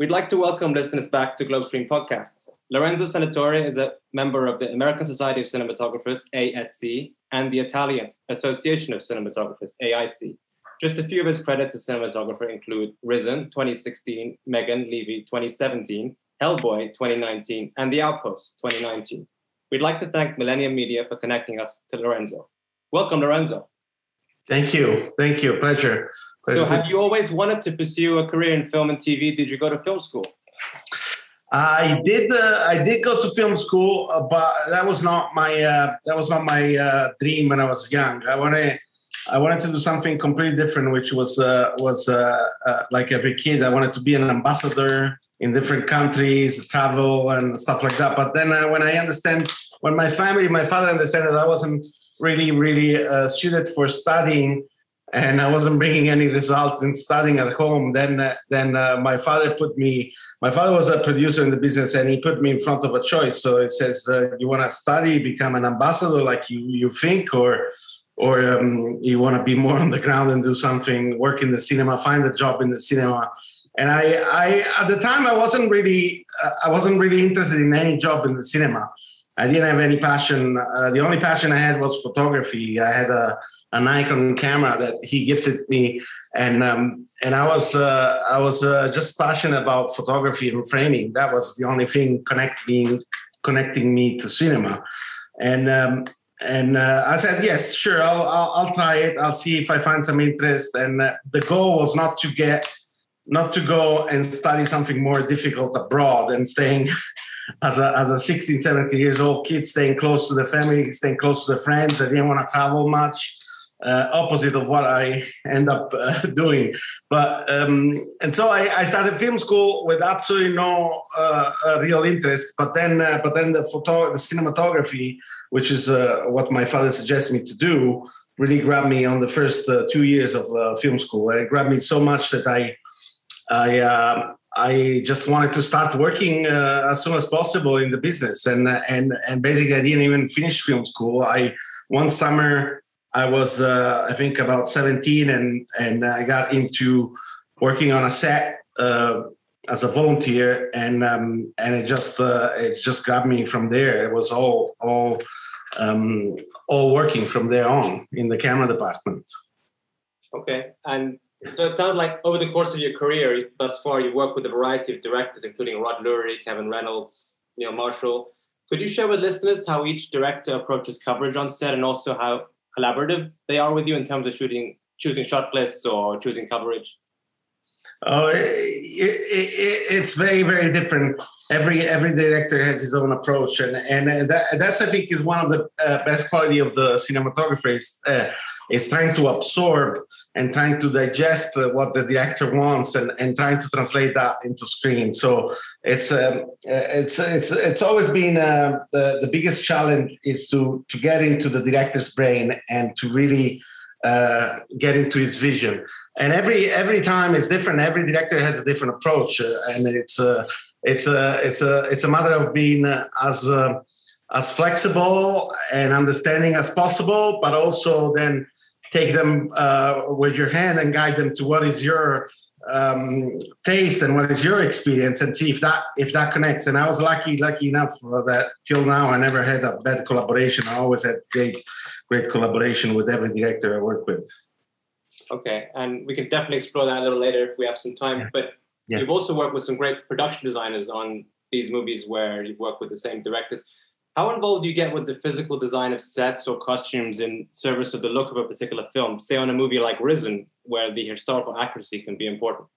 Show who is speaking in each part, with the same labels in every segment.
Speaker 1: We'd like to welcome listeners back to Globestream Podcasts. Lorenzo Senatore is a member of the American Society of Cinematographers, ASC, and the Italian Association of Cinematographers, AIC. Just a few of his credits as cinematographer include Risen 2016, Megan Leavey 2017, Hellboy 2019, and The Outpost 2019. We'd like to thank Millennium Media for connecting us to Lorenzo. Welcome, Lorenzo.
Speaker 2: Thank you. Thank you. Pleasure.
Speaker 1: So, have you always wanted to pursue a career in film and TV? Did you go to film school?
Speaker 2: I did. Uh, I did go to film school, uh, but that was not my. Uh, that was not my uh, dream when I was young. I wanted. I wanted to do something completely different, which was uh, was uh, like every kid. I wanted to be an ambassador in different countries, travel and stuff like that. But then when I understand, when my family, my father understand that I wasn't really, really suited for studying, and I wasn't bringing any result in studying at home, then uh, then uh, my father put me. My father was a producer in the business, and he put me in front of a choice. So it says, uh, "You want to study, become an ambassador, like you you think, or or um, you want to be more on the ground and do something, work in the cinema, find a job in the cinema." And I, I at the time, I wasn't really, uh, I wasn't really interested in any job in the cinema. I didn't have any passion. Uh, the only passion I had was photography. I had a a Nikon camera that he gifted me, and um, and I was uh, I was uh, just passionate about photography and framing. That was the only thing connecting connecting me to cinema, and um, and uh, I said yes, sure, I'll, I'll, I'll try it. I'll see if I find some interest. And uh, the goal was not to get not to go and study something more difficult abroad and staying. As a, as a 16, 17 years old kid, staying close to the family, staying close to the friends. I didn't want to travel much uh, opposite of what I end up uh, doing. But um, and so I, I, started film school with absolutely no uh, real interest. But then, uh, but then the photo, the cinematography, which is uh, what my father suggested me to do, really grabbed me on the first uh, two years of film school. It grabbed me so much that I, I. I just wanted to start working as soon as possible in the business, and and and basically I didn't even finish film school. I one summer I was, uh, I think, about 17, and and I got into working on a set uh, as a volunteer, and um, and it just uh, it just grabbed me from there. It was all all um, all working from there on in the camera department.
Speaker 1: Okay, and so it sounds like over the course of your career thus far, you worked with a variety of directors, including Rod Lurie, Kevin Reynolds, Neil Marshall. Could you share with listeners how each director approaches coverage on set, and also how collaborative they are with you in terms of shooting, choosing shot lists or choosing coverage?
Speaker 2: Oh, it, it, it's very very different. Every every director has his own approach, and and that, that's I think is one of the uh, best quality of the cinematographer is uh, is trying to absorb and trying to digest uh, what the director wants and, and trying to translate that into screen. So it's um, it's it's it's always been uh, the the biggest challenge is to to get into the director's brain and to really uh, get into his vision. And every every time is different. Every director has a different approach, uh, and it's a it's a it's a it's a matter of being uh, as uh, as flexible and understanding as possible, but also then take them uh, with your hand and guide them to what is your um, taste and what is your experience and see if that if that connects. And i was lucky lucky enough that. Till now i never had a bad collaboration. I always had great great collaboration with every director i work with.
Speaker 1: Okay and we can definitely explore that a little later if we have some time. But yeah. you've also worked with some great production designers on these movies where you've worked with the same directors how involved do you get with the physical design of sets or costumes in service of the look of a particular film? Say on a movie like Risen, where the historical accuracy can be important.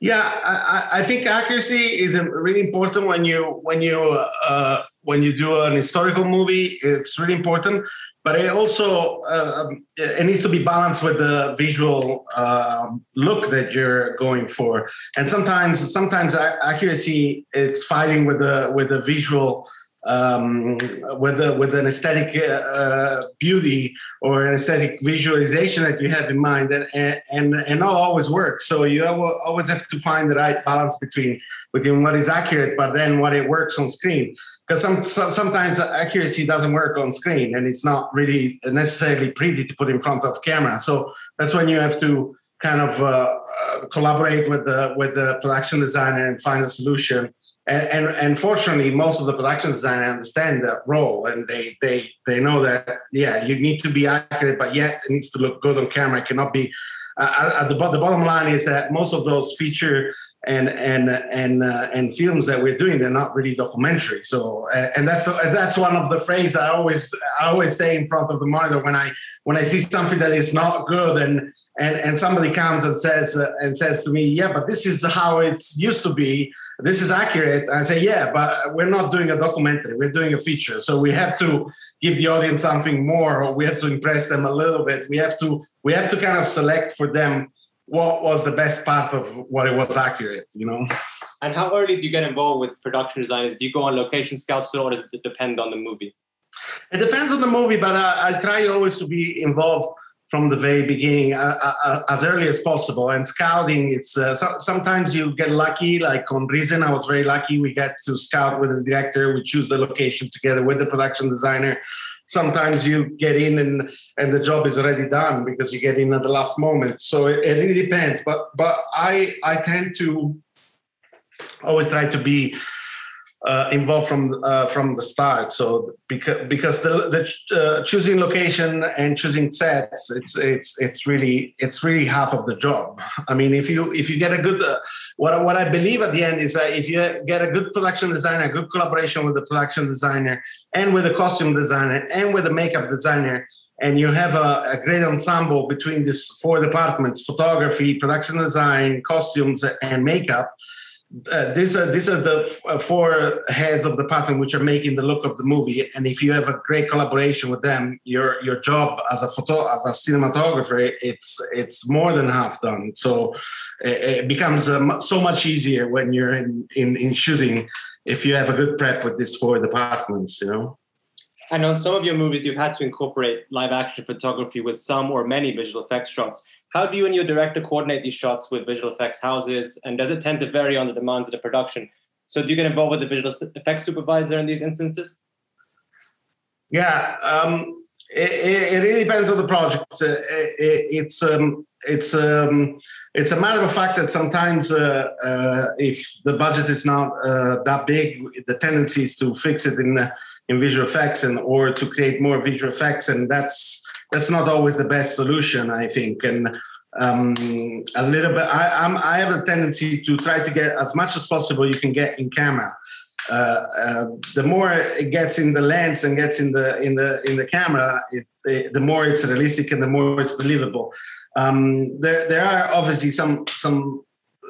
Speaker 2: Yeah, I, I think accuracy is really important when you when you uh, when you do an historical movie. It's really important but it also uh, um, it needs to be balanced with the visual uh, look that you're going for. And sometimes sometimes accuracy it's fighting with the with the visual um, with the, with an aesthetic uh, beauty or an aesthetic visualization that you have in mind and and and not always works so you always have to find the right balance between between what is accurate but then what it works on screen because some, so, sometimes accuracy doesn't work on screen and it's not really necessarily pretty to put in front of camera so that's when you have to kind of uh, uh, collaborate with the with the production designer and find a solution. And, and, and fortunately, most of the production designer understand that role, and they they they know that yeah, you need to be accurate, but yet it needs to look good on camera. It cannot be uh, the, the bottom line is that most of those feature and and and uh, and films that we're doing they're not really documentary so uh, and that's that's one of the phrases i always i always say in front of the monitor when i when i see something that is not good and and and somebody comes and says uh, and says to me yeah but this is how it used to be this is accurate. And I say, yeah, but we're not doing a documentary. We're doing a feature. So we have to give the audience something more, or we have to impress them a little bit. We have to we have to kind of select for them what was the best part of what it was accurate, you know.
Speaker 1: And how early do you get involved with production designers? Do you go on location scouts or does it depend on the movie?
Speaker 2: It depends on the movie, but I, I try always to be involved from the very beginning uh, uh, uh, as early as possible. And scouting, it's uh, so, sometimes you get lucky. Like on Risen I was very lucky. We get to scout with the director. We choose the location together with the production designer. Sometimes you get in and and the job is already done because you get in at the last moment. So it, it really depends. But but I I tend to always try to be uh, involved from uh, from the start. So because because the, the uh, choosing location and choosing sets, it's it's it's really it's really half of the job. I mean, if you if you get a good uh, what what I believe at the end is that if you get a good production designer, good collaboration with the production designer and with the costume designer and with the makeup designer. And you have a, a great ensemble between these four departments: photography, production design, costumes, and makeup uh, these are these are the f- uh, four heads of the department which are making the look of the movie. And if you have a great collaboration with them, your your job as a photo as a cinematographer, it's it's more than half done. So it, it becomes um, so much easier when you're in, in in shooting if you have a good prep with these four departments. You know.
Speaker 1: And on some of your movies, you've had to incorporate live action photography with some or many visual effects shots. How do you and your director coordinate these shots with visual effects houses? And does it tend to vary on the demands of the production? So do you get involved with the visual effects supervisor in these instances?
Speaker 2: Yeah, um, it, it, really depends on the project. Uh, it, it's um, it's um, it's a matter of fact that sometimes uh, uh, if the budget is not uh, that big, the tendency is to fix it in uh, in visual effects and or to create more visual effects, and that's that's not always the best solution, I think. And um, a little bit, I, I'm, I have a tendency to try to get as much as possible you can get in camera. Uh, uh, the more it gets in the lens and gets in the in the in the camera, it, it, the more it's realistic and the more it's believable. Um, there there are obviously some some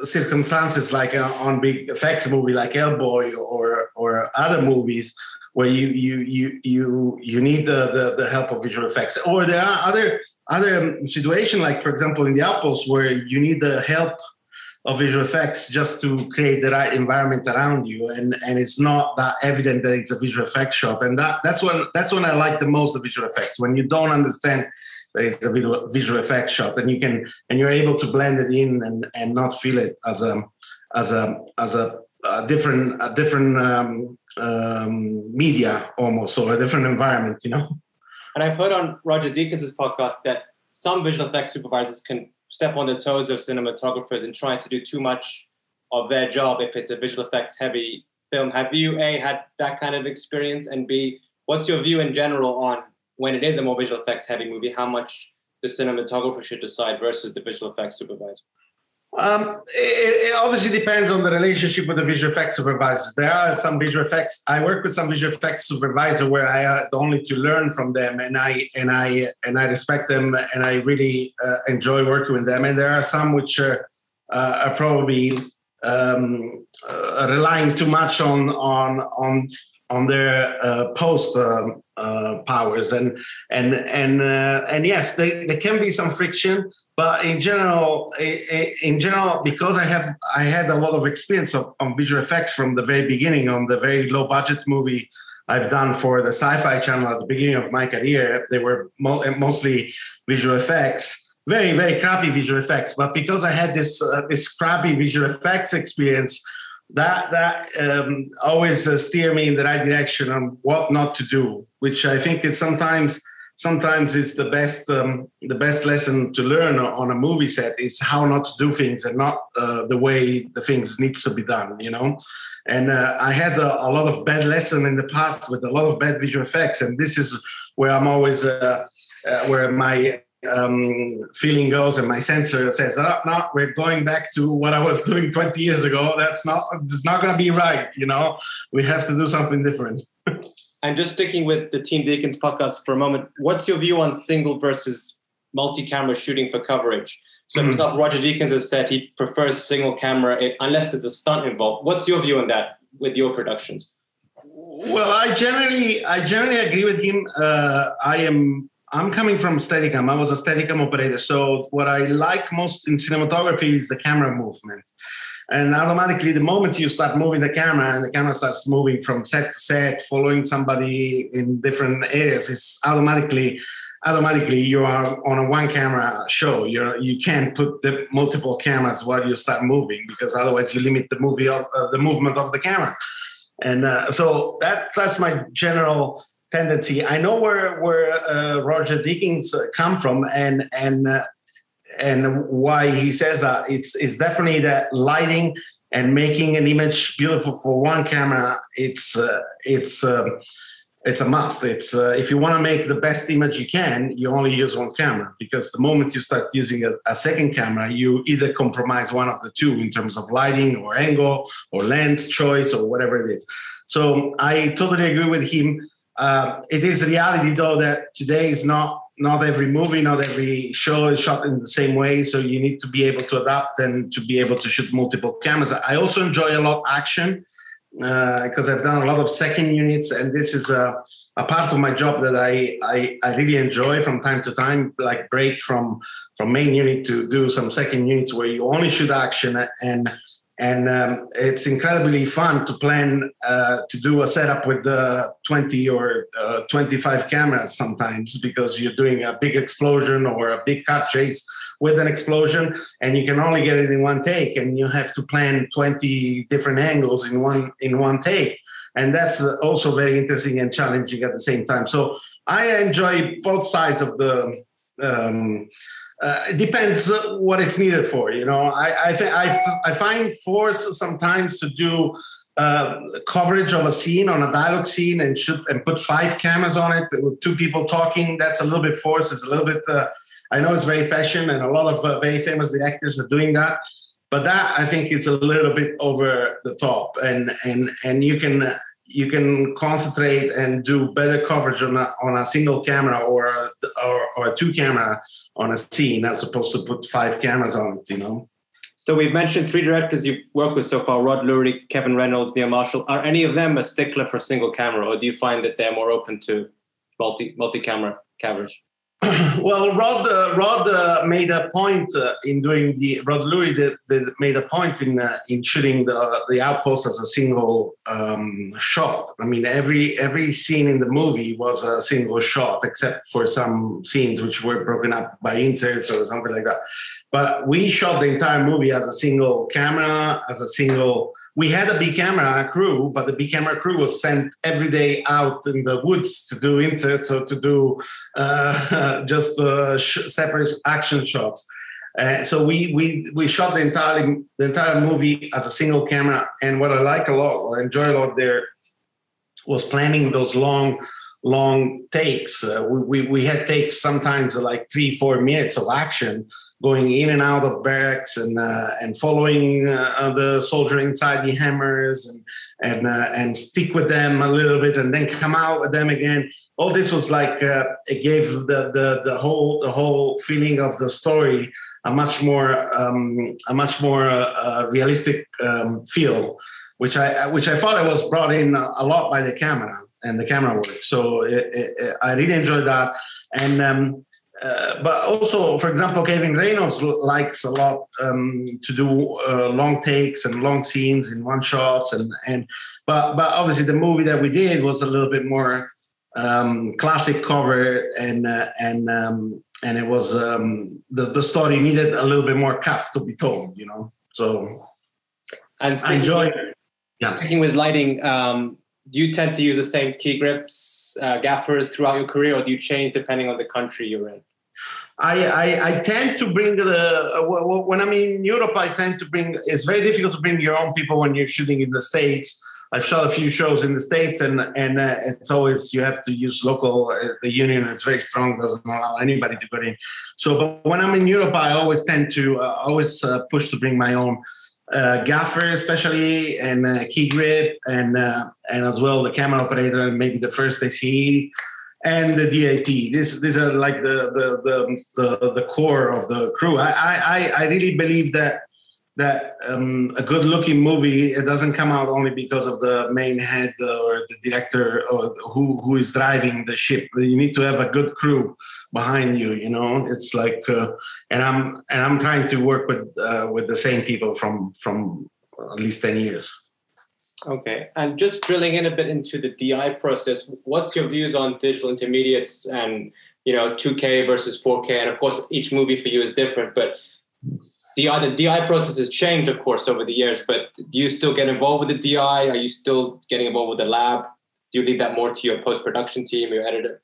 Speaker 2: circumstances like uh, on big effects movie like Hellboy or or other movies where you you you you you need the, the, the help of visual effects. Or there are other other um, situation like for example in the Outpost where you need the help of visual effects just to create the right environment around you. And and it's not that evident that it's a visual effects shop. And that that's when that's when i like the most the visual effects. When you don't understand that it's a visual, visual effects shot and you can and you're able to blend it in and and not feel it as a as a as a a different a different um, um, media almost or a different environment you know?
Speaker 1: And i've heard on roger deakins' podcast that some visual effects supervisors can step on the toes of cinematographers and try to do too much of their job if it's a visual effects heavy film. Have you a had that kind of experience? And b what's your view in general on when it is a more visual effects heavy movie how much the cinematographer should decide versus the visual effects supervisor
Speaker 2: um, it, it, obviously depends on the relationship with the visual effects supervisors. There are some visual effects. I work with some visual effects supervisor where I uh, only to learn from them, and I and I and I respect them, and I really uh, enjoy working with them. And there are some which are, uh, are probably um, uh, relying too much on on on on their uh, post um, uh, powers. And and and uh, and yes they, there can be some friction but in general in general because i have i had a lot of experience of, on visual effects from the very beginning on the very low budget movie i've done for the sci-fi channel at the beginning of my career they were mo- mostly visual effects very very crappy visual effects. But because i had this uh, this crappy visual effects experience that that um, always uh, steer me in the right direction on what not to do which i think is sometimes sometimes it's the best um, the best lesson to learn on a movie set is how not to do things and not uh, the way the things needs to be done you know? And uh, i had a, a, lot of bad lesson in the past with a lot of bad visual effects and this is where i'm always uh, uh where my um, feeling goes and my sensor says oh, no we're going back to what i was doing 20 years ago that's not it's not going to be right you know we have to do something different
Speaker 1: And just sticking with the Team Deakins podcast for a moment, what's your view on single versus multi-camera shooting for coverage? So, for example, Roger Deakins has said he prefers single camera unless there's a stunt involved. What's your view on that with your productions?
Speaker 2: Well, I generally, I generally agree with him. Uh, I am, I'm coming from Steadicam. I was a Steadicam operator. So, what I like most in cinematography is the camera movement and automatically the moment you start moving the camera and the camera starts moving from set to set following somebody in different areas it's automatically automatically you are on a one camera show you're you can't put the multiple cameras while you start moving because otherwise you limit the movie of uh, the movement of the camera and uh, so that that's my general tendency. I know where where uh, roger deakins come from and and uh, and why he says that. It's it's definitely that lighting and making an image beautiful for one camera. It's uh, it's uh, it's a must. It's uh, if you want to make the best image you can you only use one camera because the moment you start using a, a, second camera you either compromise one of the two in terms of lighting or angle or lens choice or whatever it is. So i totally agree with him uh, it is reality though that today is not not every movie, not every show is shot in the same way. So you need to be able to adapt and to be able to shoot multiple cameras. I also enjoy a lot action because uh, I've done a lot of second units, and this is a, a part of my job that I, I, I really enjoy from time to time. Like break from from main unit to do some second units where you only shoot action and and um, it's incredibly fun to plan uh, to do a setup with the 20 or uh, 25 cameras sometimes because you're doing a big explosion or a big car chase with an explosion and you can only get it in one take and you have to plan 20 different angles in one in one take. And that's also very interesting and challenging at the same time. So i enjoy both sides of the um, uh, it depends what it's needed for. You know, I I, th- I, f- I find force sometimes to do uh, coverage of a scene on a dialogue scene and shoot and put five cameras on it with two people talking. That's a little bit forced. It's a little bit. Uh, I know it's very fashion, and a lot of uh, very famous directors are doing that. But that I think it's a little bit over the top, and and and you can you can concentrate and do better coverage on a, on a single camera or a, or, or a two camera on a scene as opposed to put five cameras on it you know?
Speaker 1: So we've mentioned three directors you've worked with so far rod lurie kevin reynolds neil marshall. Are any of them a stickler for single camera or do you find that they're more open to multi multi camera coverage
Speaker 2: well, Rod uh, Rod uh, made a point uh, in doing the Rod Lurie did, did made a point in uh, in shooting the the outpost as a single um, shot. I mean, every every scene in the movie was a single shot, except for some scenes which were broken up by inserts or something like that. But we shot the entire movie as a single camera, as a single we had a big camera crew, but the big camera crew was sent every day out in the woods to do inserts or to do uh, just uh, sh- separate action shots. Uh, so we we we shot the entire the entire movie as a single camera. And what I like a lot, what I enjoy a lot there, was planning those long long takes. Uh, we, we had takes sometimes like three four minutes of action going in and out of barracks and uh, and following uh, the soldier inside the hammers and and uh, and stick with them a little bit and then come out with them again. All this was like uh, it gave the, the the whole the whole feeling of the story a much more um, a much more uh, uh, realistic um, feel, which I which I thought it was brought in a lot by the camera and the camera work. So it, it, I really enjoyed that and. Um, uh, but also, for example, Kevin Reynolds likes a lot um, to do uh, long takes and long scenes in one shots, and and but but obviously the movie that we did was a little bit more um, classic cover, and uh, and um, and it was um, the the story needed a little bit more cuts to be told, you know. So
Speaker 1: and I enjoy.
Speaker 2: yeah.
Speaker 1: Speaking with lighting, um, do you tend to use the same key grips, uh, gaffers throughout your career, or do you change depending on the country you're in?
Speaker 2: I, I, I tend to bring the uh, when I'm in Europe. I tend to bring. It's very difficult to bring your own people when you're shooting in the states. I've shot a few shows in the states, and and uh, it's always you have to use local. Uh, the union is very strong; doesn't allow anybody to go in. So, but when I'm in Europe, I always tend to uh, always uh, push to bring my own uh, gaffer, especially, and key grip, and and as well the camera operator, and maybe the first AC and the DIT. These these are like the the the the, the core of the crew. I, I I really believe that that um, a good looking movie it doesn't come out only because of the main head or the director or who who is driving the ship. You need to have a good crew behind you. You know, it's like uh, and I'm and I'm trying to work with uh, with the same people from from at least ten years.
Speaker 1: Okay, and just drilling in a bit into the DI process, what's your views on digital intermediates and you know 2K versus 4K? And of course, each movie for you is different, but the the DI process has changed, of course, over the years. But do you still get involved with the DI? Are you still getting involved with the lab? Do you leave that more to your post production team, your editor?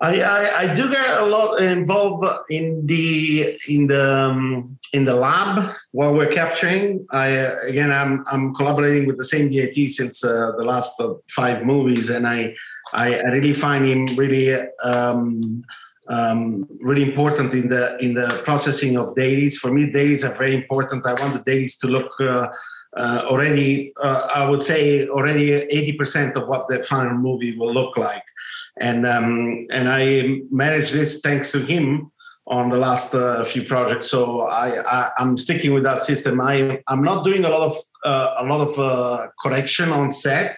Speaker 2: I, I, I, do get a lot involved in the in the um, in the lab while we're capturing. I again I'm I'm collaborating with the same DIT since uh, the last five movies, and I, I, I really find him really um, um, really important in the in the processing of dailies. For me, dailies are very important. I want the dailies to look. Uh, uh, already, uh, I would say already 80% of what the final movie will look like and um, and I managed this thanks to him on the last uh, few projects. So I, I am sticking with that system. I I'm not doing a lot of uh, a lot of uh, correction on set,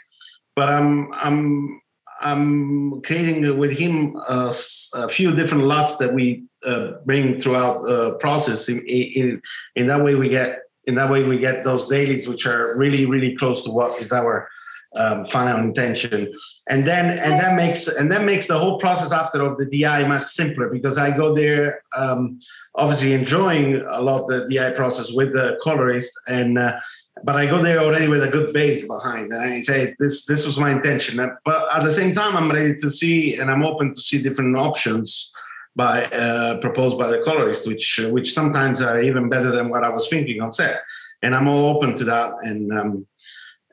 Speaker 2: but I'm I'm I'm creating with him uh, a few different LUTs that we uh, bring throughout the process. In, in in that way we get in that way we get those dailies which are really really close to what is our um, final intention. And then and that makes and that makes the whole process after of the di much simpler because i go there um, obviously enjoying a lot the di process with the colorist and uh, but i go there already with a good base behind and i say this this was my intention. But at the same time i'm ready to see and i'm open to see different options by uh, proposed by the colorist which which sometimes are even better than what i was thinking on set. And i'm all open to that and um,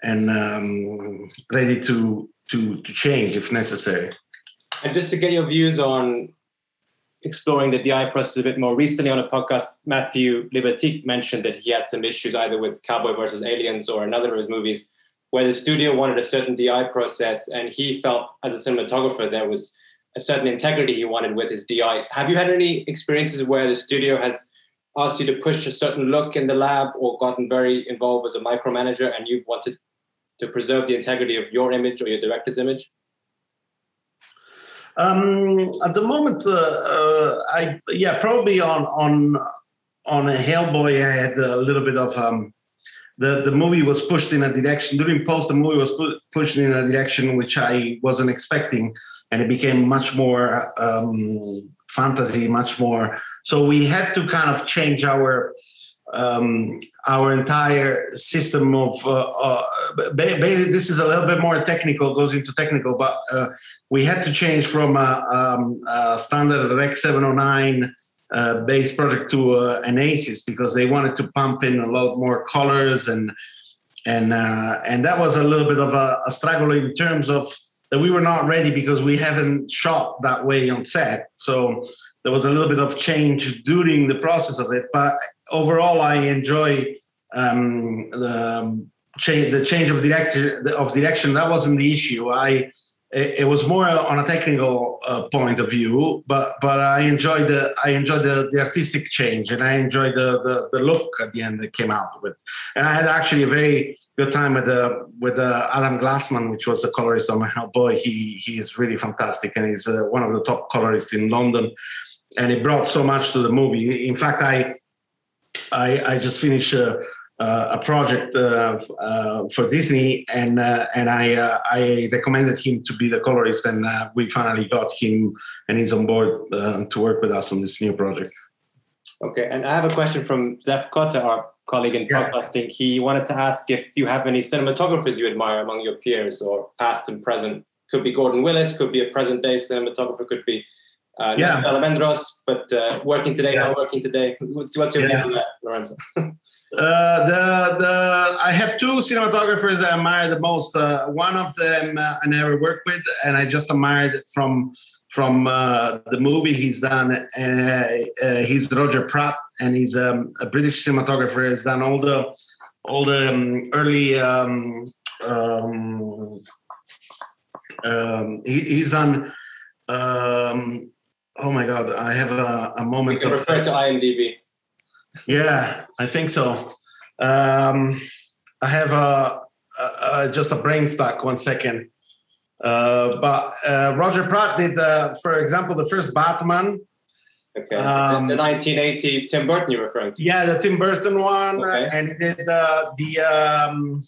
Speaker 2: and um, ready to, to, to change if necessary.
Speaker 1: And just to get your views on exploring the DI process a bit more recently on a podcast, Matthew Libatique mentioned that he had some issues either with Cowboy versus Aliens or another of his movies where the studio wanted a certain DI process and he felt as a cinematographer there was a certain integrity he wanted with his DI. Have you had any experiences where the studio has asked you to push a certain look in the lab or gotten very involved as a micromanager and you've wanted to preserve the integrity of your image or your director's image?
Speaker 2: Um, at the moment, uh, uh, I yeah probably on on on a Hellboy I had a little bit of um, the the movie was pushed in a direction during post the movie was pu- pushed in a direction which I wasn't expecting and it became much more um, fantasy much more so we had to kind of change our um, our entire system of uh, uh, this is a little bit more technical goes into technical but uh, we had to change from a, um, a standard rec 709 uh, base project to uh, an aces because they wanted to pump in a lot more colors and and uh, and that was a little bit of a, a struggle in terms of that we were not ready because we haven't shot that way on set. So there was a little bit of change during the process of it but overall, I enjoy um, the change the change of director of direction. That wasn't the issue. I it, was more on a technical uh, point of view, but but I enjoyed the I enjoyed the, the artistic change, and I enjoyed the, the, the look at the end that came out with. And I had actually a very good time with the with the Adam Glassman, which was the colorist on my boy. He he is really fantastic, and he's uh, one of the top colorists in London. And it brought so much to the movie. In fact, I I, I just finished a, a project uh, uh, for Disney, and uh, and I uh, I recommended him to be the colorist, and uh, we finally got him, and he's on board uh, to work with us on this new project.
Speaker 1: Okay, and I have a question from Zef Kota, our colleague in
Speaker 2: Yeah.
Speaker 1: podcasting, he wanted to ask if you have any cinematographers you admire among your peers or past and present. Could be Gordon Willis, could be a present day cinematographer, could be uh,
Speaker 2: Yeah.
Speaker 1: Almendros, but uh, working today,
Speaker 2: Yeah.
Speaker 1: not working today. What's, your
Speaker 2: Yeah.
Speaker 1: view on that, Lorenzo?
Speaker 2: Uh, the the I have two cinematographers I admire the most. Uh, one of them uh, I never worked with, and I just admired from from uh, the movie he's done. And uh, uh, he's Roger Pratt, and he's um, a British cinematographer. He's done all the all the um, early. Um, um, um, he, he's done. Um, oh my God! I have a, a
Speaker 1: You
Speaker 2: moment.
Speaker 1: can
Speaker 2: of-
Speaker 1: refer to IMDb.
Speaker 2: yeah, I think so. Um, I have a, a, a just a brain stuck. One second. Uh, but uh, Roger Pratt did, uh, for example, the first Batman.
Speaker 1: Okay.
Speaker 2: Um,
Speaker 1: the 1980 Tim Burton you're referring to.
Speaker 2: Yeah, the Tim Burton one,
Speaker 1: Okay.
Speaker 2: uh, and he did uh, the um,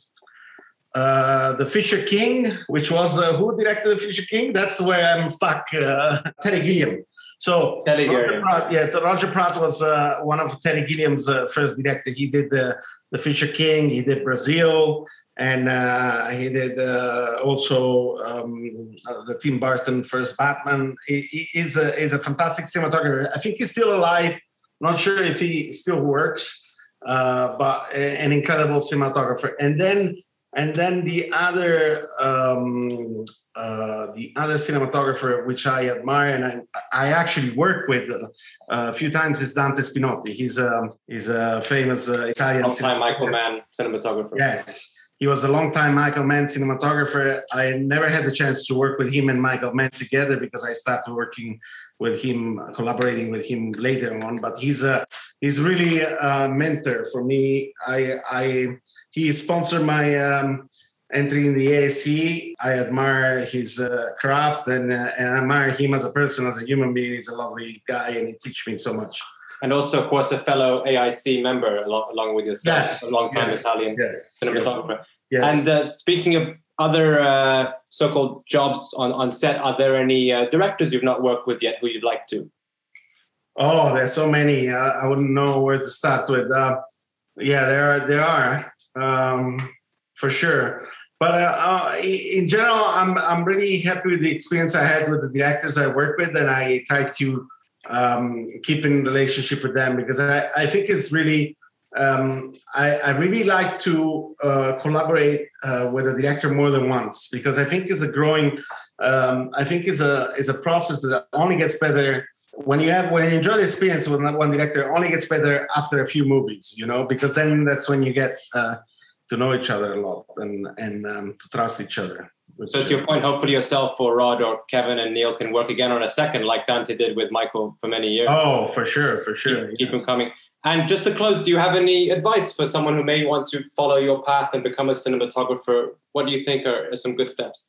Speaker 2: uh, the Fisher King, which was uh, who directed the Fisher King? That's where I'm stuck. Uh, Terry Gilliam. So Roger Pratt, yeah, so Roger Pratt was uh, one of Terry Gilliam's uh, first director. He did the the Fisher King, he did Brazil, and uh, he did uh, also um, uh, the Tim Burton first Batman. He, he is a is a fantastic cinematographer. I think he's still alive. Not sure if he still works, uh, but an incredible cinematographer. And then and then the other um, uh, the other cinematographer which I admire and I, I actually work with uh, a few times is Dante Spinotti. He's a he's a famous uh, Italian
Speaker 1: Long time Michael. Mann cinematographer.
Speaker 2: Yes, he was a long time Michael Mann cinematographer. I never had the chance to work with him and Michael Mann together because I started working with him, collaborating with him later on. But he's a he's really a mentor for me. I I he sponsored my um, entry in the ASC. I admire his uh, craft and uh, and I admire him as a person, as a human being. He's a lovely guy, and he teaches me so much.
Speaker 1: And also, of course, a fellow AIC member along, along with yourself,
Speaker 2: Yes,
Speaker 1: a long time
Speaker 2: yes,
Speaker 1: Italian
Speaker 2: Yes,
Speaker 1: cinematographer.
Speaker 2: yes.
Speaker 1: And uh, speaking of other uh, so-called jobs on, on set, are there any uh, directors you've not worked with yet who you'd like to?
Speaker 2: Oh, there's so many. Uh, I wouldn't know where to start with. Uh, yeah, there are. There are um, for sure. But uh, uh, in general, I'm I'm really happy with the experience I had with the actors I work with, and I try to um, keep in relationship with them because I, I think it's really um, I, I really like to uh, collaborate uh, with a director more than once because I think it's a growing um, I think it's a is a process that only gets better when you have when you enjoy the experience with one director. it Only gets better after a few movies, you know, because then that's when you get uh, to know each other a lot and and um, to trust each other.
Speaker 1: So to your point, hopefully yourself or Rod or Kevin and Neil can work again on a second, like Dante did with Michael for many years.
Speaker 2: oh, for sure, for sure.
Speaker 1: keep, keep them coming. And just to close, do you have any advice for someone who may want to follow your path and become a cinematographer? What do you think are, are some good steps?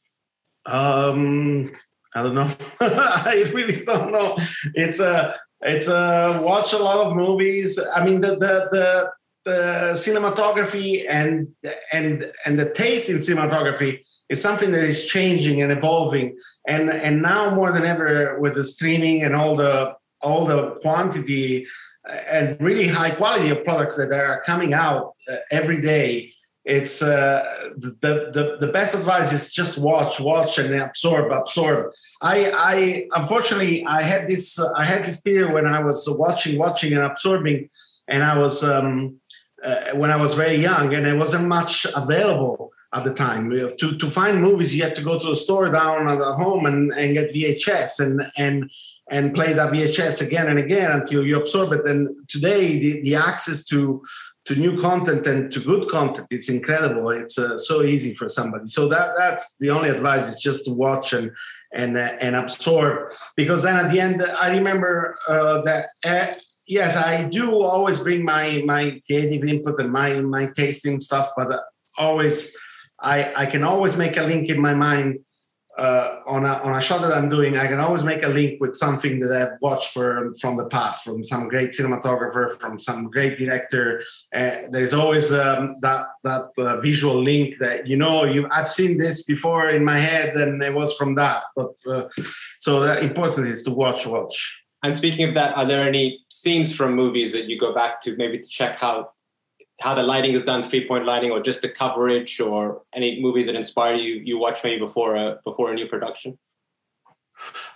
Speaker 2: Um, I don't know. I really don't know. It's a it's a watch a lot of movies. I mean the the the, the cinematography and and and the taste in cinematography is something that is changing and evolving. And and now more than ever with the streaming and all the all the quantity and really high quality of products that are coming out uh, every day. It's uh, the, the the best advice is just watch watch and absorb absorb. I i unfortunately i had this uh, i had this period when i was watching watching and absorbing and i was um uh, when i was very young and there wasn't much available at the time. To to find movies you had to go to a store down at home and and get vhs and and and play that vhs again and again until you absorb it. And today the, the access to to new content and to good content it's incredible. It's uh, so easy for somebody. So that that's the only advice is just to watch and and uh, and absorb. Because then at the end i remember uh, that uh, yes i do always bring my my creative input and my my tasting stuff but uh, always i i can always make a link in my mind uh, on a on a shot that I'm doing, I can always make a link with something that I've watched for, from the past, from some great cinematographer, from some great director. Uh, there's always um, that that uh, visual link that you know you I've seen this before in my head, and it was from that. But uh, so the important is to watch, watch.
Speaker 1: And speaking of that, are there any scenes from movies that you go back to maybe to check how how the lighting is done, three point lighting, or just the coverage, or any movies that inspire you you watch maybe before a before a new production?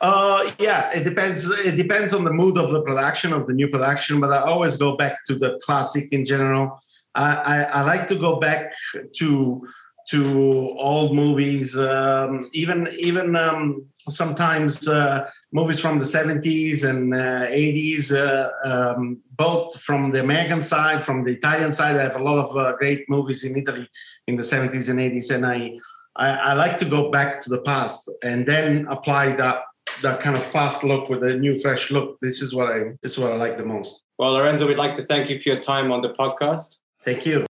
Speaker 2: Uh, yeah, it depends. It depends on the mood of the production of the new production, but I always go back to the classic in general. I, I, I like to go back to to old movies, um, even even um, sometimes uh, movies from the 70s and uh, 80s, uh, um, both from the American side, from the Italian side. I have a lot of uh, great movies in Italy in the 70s and 80s, and I, I, I like to go back to the past and then apply that that kind of past look with a new, fresh look. This is what I this is what I like the most.
Speaker 1: Well, Lorenzo, we'd like to thank you for your time on the podcast.
Speaker 2: Thank you.